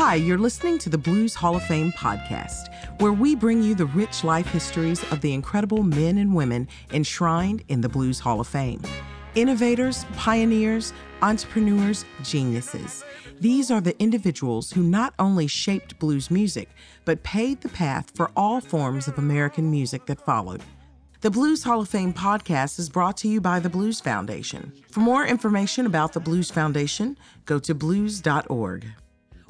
Hi, you're listening to the Blues Hall of Fame podcast, where we bring you the rich life histories of the incredible men and women enshrined in the Blues Hall of Fame. Innovators, pioneers, entrepreneurs, geniuses. These are the individuals who not only shaped blues music, but paved the path for all forms of American music that followed. The Blues Hall of Fame podcast is brought to you by the Blues Foundation. For more information about the Blues Foundation, go to blues.org.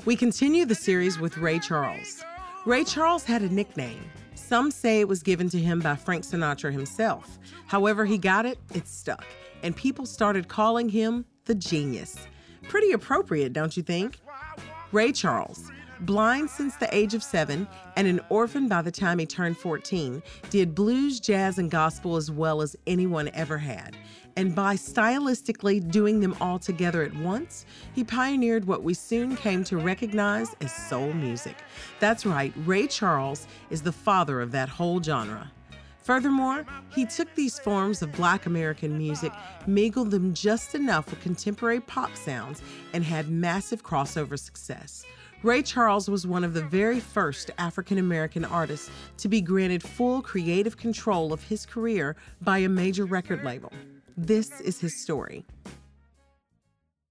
We continue the series with Ray Charles. Ray Charles had a nickname. Some say it was given to him by Frank Sinatra himself. However, he got it, it stuck, and people started calling him the genius. Pretty appropriate, don't you think? Ray Charles, blind since the age of seven and an orphan by the time he turned 14, did blues, jazz, and gospel as well as anyone ever had. And by stylistically doing them all together at once, he pioneered what we soon came to recognize as soul music. That's right, Ray Charles is the father of that whole genre. Furthermore, he took these forms of black American music, mingled them just enough with contemporary pop sounds, and had massive crossover success. Ray Charles was one of the very first African American artists to be granted full creative control of his career by a major record label. This is his story.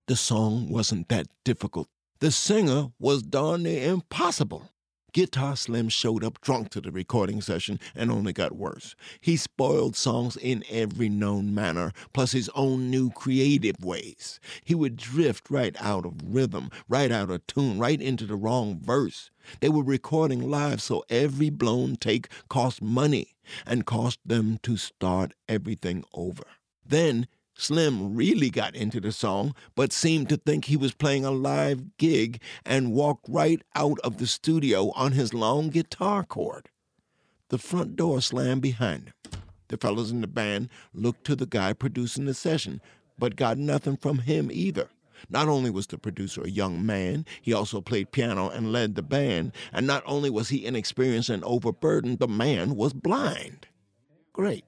The song wasn't that difficult. The singer was darn near impossible. Guitar Slim showed up drunk to the recording session and only got worse. He spoiled songs in every known manner, plus his own new creative ways. He would drift right out of rhythm, right out of tune, right into the wrong verse. They were recording live, so every blown take cost money and cost them to start everything over. Then Slim really got into the song, but seemed to think he was playing a live gig and walked right out of the studio on his long guitar cord. The front door slammed behind him. The fellows in the band looked to the guy producing the session, but got nothing from him either. Not only was the producer a young man, he also played piano and led the band, and not only was he inexperienced and overburdened, the man was blind. Great.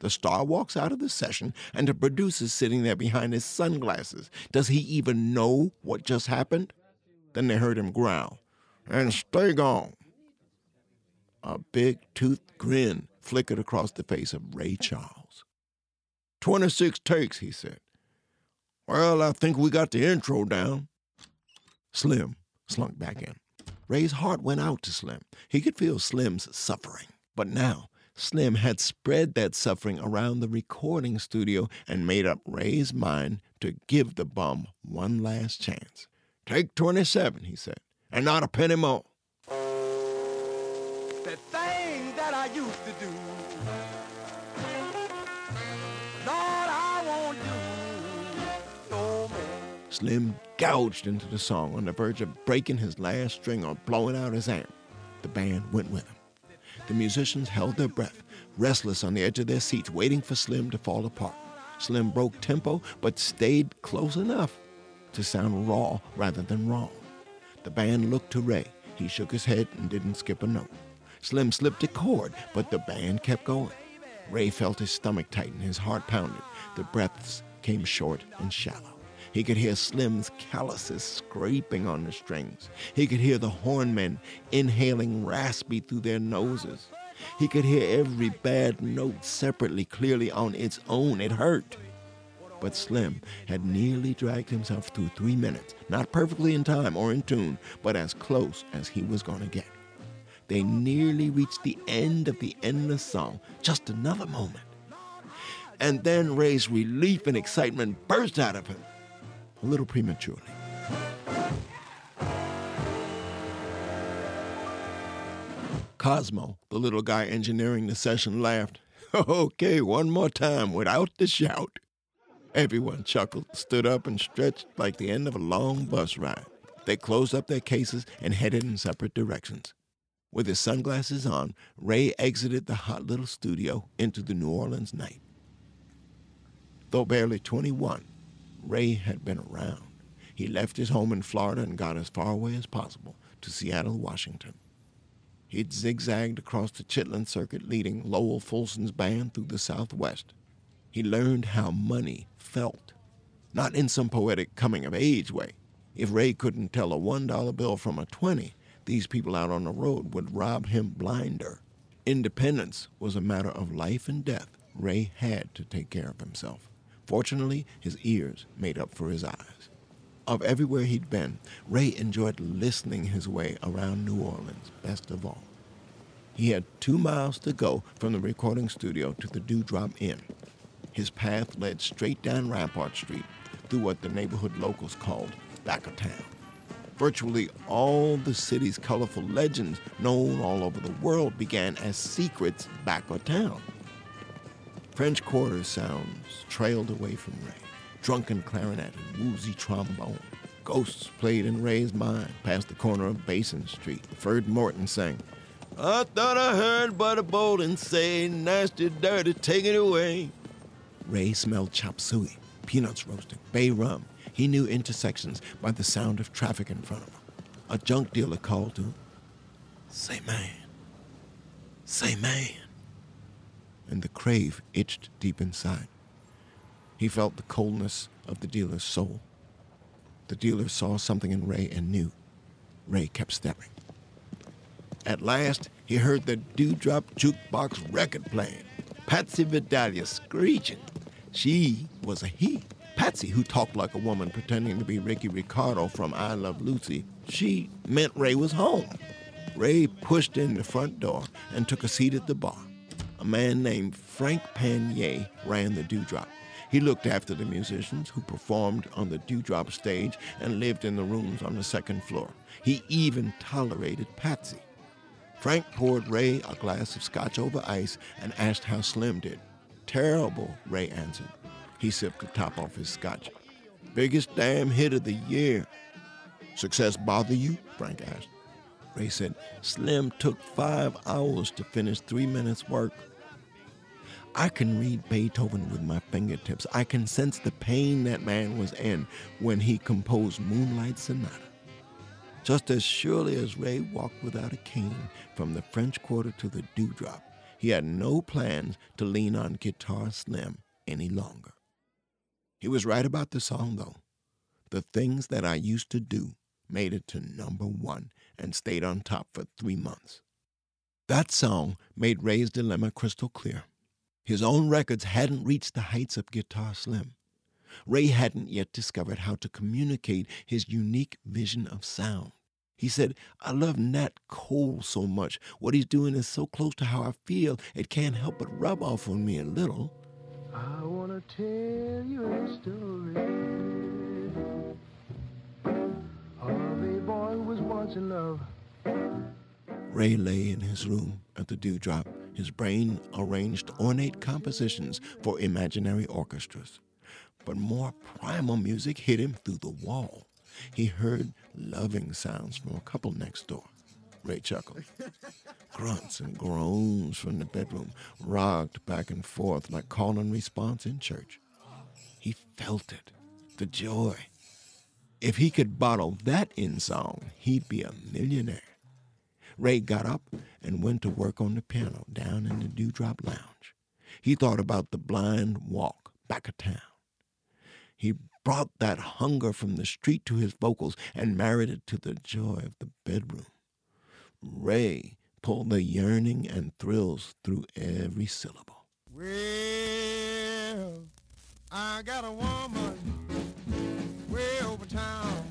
The star walks out of the session, and the producer's sitting there behind his sunglasses. Does he even know what just happened? Then they heard him growl, and stay gone. A big toothed grin flickered across the face of Ray Charles. 26 takes, he said. Well, I think we got the intro down. Slim slunk back in. Ray's heart went out to Slim. He could feel Slim's suffering. But now Slim had spread that suffering around the recording studio and made up Ray's mind to give the bum one last chance. Take 27, he said, and not a penny more. The thing that I used to do, Lord, I won't do no more. Slim gouged into the song on the verge of breaking his last string or blowing out his amp. The band went with him. The musicians held their breath, restless on the edge of their seats, waiting for Slim to fall apart. Slim broke tempo, but stayed close enough to sound raw rather than wrong. The band looked to Ray. He shook his head and didn't skip a note. Slim slipped a chord, but the band kept going. Ray felt his stomach tighten, his heart pounded. The breaths came short and shallow. He could hear Slim's calluses scraping on the strings. He could hear the hornmen inhaling raspy through their noses. He could hear every bad note separately, clearly on its own. It hurt. But Slim had nearly dragged himself through three minutes, not perfectly in time or in tune, but as close as he was going to get. They nearly reached the end of the endless song, just another moment. And then Ray's relief and excitement burst out of him a little prematurely. Cosimo, the little guy engineering the session, laughed. Okay, one more time without the shout. Everyone chuckled, stood up, and stretched like the end of a long bus ride. They closed up their cases and headed in separate directions. With his sunglasses on, Ray exited the hot little studio into the New Orleans night. Though barely 21, Ray had been around. He left his home in Florida and got as far away as possible to Seattle, Washington. He'd zigzagged across the Chitlin Circuit, leading Lowell Fulson's band through the Southwest. He learned how money felt, not in some poetic coming of age way, If Ray couldn't tell a $1 bill from a 20, these people out on the road would rob him blinder. Independence was a matter of life and death. Ray had to take care of himself. Fortunately, his ears made up for his eyes. Of everywhere he'd been, Ray enjoyed listening his way around New Orleans best of all. He had two miles to go from the recording studio to the Dewdrop Inn. His path led straight down Rampart Street through what the neighborhood locals called back of town. Virtually all the city's colorful legends known all over the world began as secrets back of town. French Quarter sounds trailed away from Ray. Drunken clarinet and woozy trombone. Ghosts played in Ray's mind past the corner of Basin Street. Ferd Morton sang, I thought I heard Buddy Bolden say, nasty, dirty, take it away. Ray smelled chop suey, peanuts roasting, bay rum. He knew intersections by the sound of traffic in front of him. A junk dealer called to him, Say, man. Say, man. And the crave itched deep inside. He felt the coldness of the dealer's soul. The dealer saw something in Ray and knew. Ray kept stepping. At last, he heard the dewdrop jukebox record playing. Patsy Vidalia screeching. She was a he. Patsy, who talked like a woman pretending to be Ricky Ricardo from I Love Lucy, she meant Ray was home. Ray pushed in the front door and took a seat at the bar. A man named Frank Painia ran the Dewdrop. He looked after the musicians who performed on the Dewdrop stage and lived in the rooms on the second floor. He even tolerated Patsy. Frank poured Ray a glass of scotch over ice and asked how Slim did. Terrible, Ray answered. He sipped the top off his scotch. Biggest damn hit of the year. Success bother you? Frank asked. Ray said, Slim took five hours to finish three minutes' work. I can read Beethoven with my fingertips. I can sense the pain that man was in when he composed Moonlight Sonata. Just as surely as Ray walked without a cane from the French Quarter to the Dewdrop, he had no plans to lean on Guitar Slim any longer. He was right about the song, though. The things that I used to do made it to number one and stayed on top for three months. That song made Ray's dilemma crystal clear. His own records hadn't reached the heights of Guitar Slim. Ray hadn't yet discovered how to communicate his unique vision of sound. He said, I love Nat Cole so much. What he's doing is so close to how I feel, it can't help but rub off on me a little. I wanna tell you a story of a boy who was once in love. Ray lay in his room at the dewdrop. His brain arranged ornate compositions for imaginary orchestras. But more primal music hit him through the wall. He heard loving sounds from a couple next door. Ray chuckled. Grunts and groans from the bedroom rocked back and forth like call and response in church. He felt it, the joy. If he could bottle that in song, he'd be a millionaire. Ray got up and went to work on the piano down in the Dewdrop Lounge. He thought about the blind walk back of town. He brought that hunger from the street to his vocals and married it to the joy of the bedroom. Ray pulled the yearning and thrills through every syllable. Well, I got a woman way over town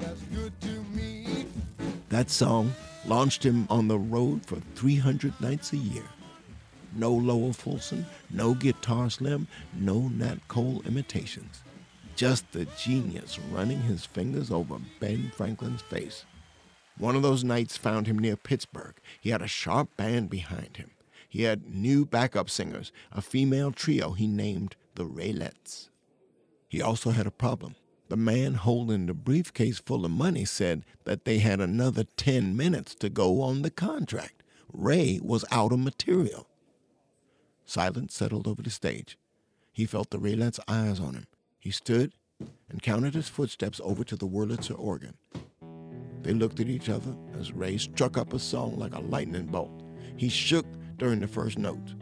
that's good to me. That song launched him on the road for 300 nights a year. No Lowell Fulson, no Guitar Slim, no Nat Cole imitations. Just the genius running his fingers over Ben Franklin's face. One of those nights found him near Pittsburgh. He had a sharp band behind him. He had new backup singers, a female trio he named the Raelettes. He also had a problem. The man holding the briefcase full of money said that they had another 10 minutes to go on the contract. Ray was out of material. Silence settled over the stage. He felt the Raelette's eyes on him. He stood and counted his footsteps over to the Wurlitzer organ. They looked at each other as Ray struck up a song like a lightning bolt. He shook during the first note.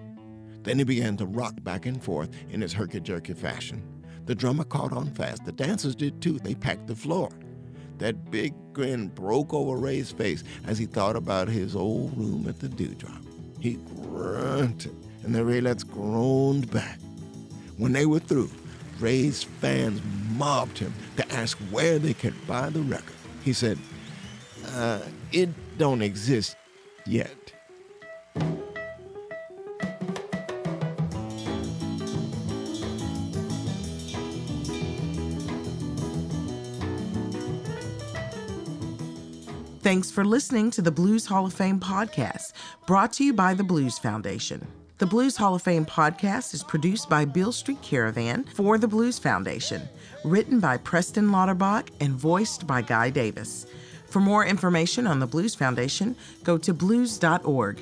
Then he began to rock back and forth in his herky jerky fashion. The drummer caught on fast. The dancers did too. They packed the floor. That big grin broke over Ray's face as he thought about his old room at the Dewdrop. He grunted, and the Raelettes groaned back. When they were through, Ray's fans mobbed him to ask where they could buy the record. He said, uh, it don't exist yet. Thanks for listening to the Blues Hall of Fame podcast, brought to you by the Blues Foundation. The Blues Hall of Fame podcast is produced by Beale Street Caravan for the Blues Foundation, written by Preston Lauterbach and voiced by Guy Davis. For more information on the Blues Foundation, go to blues.org.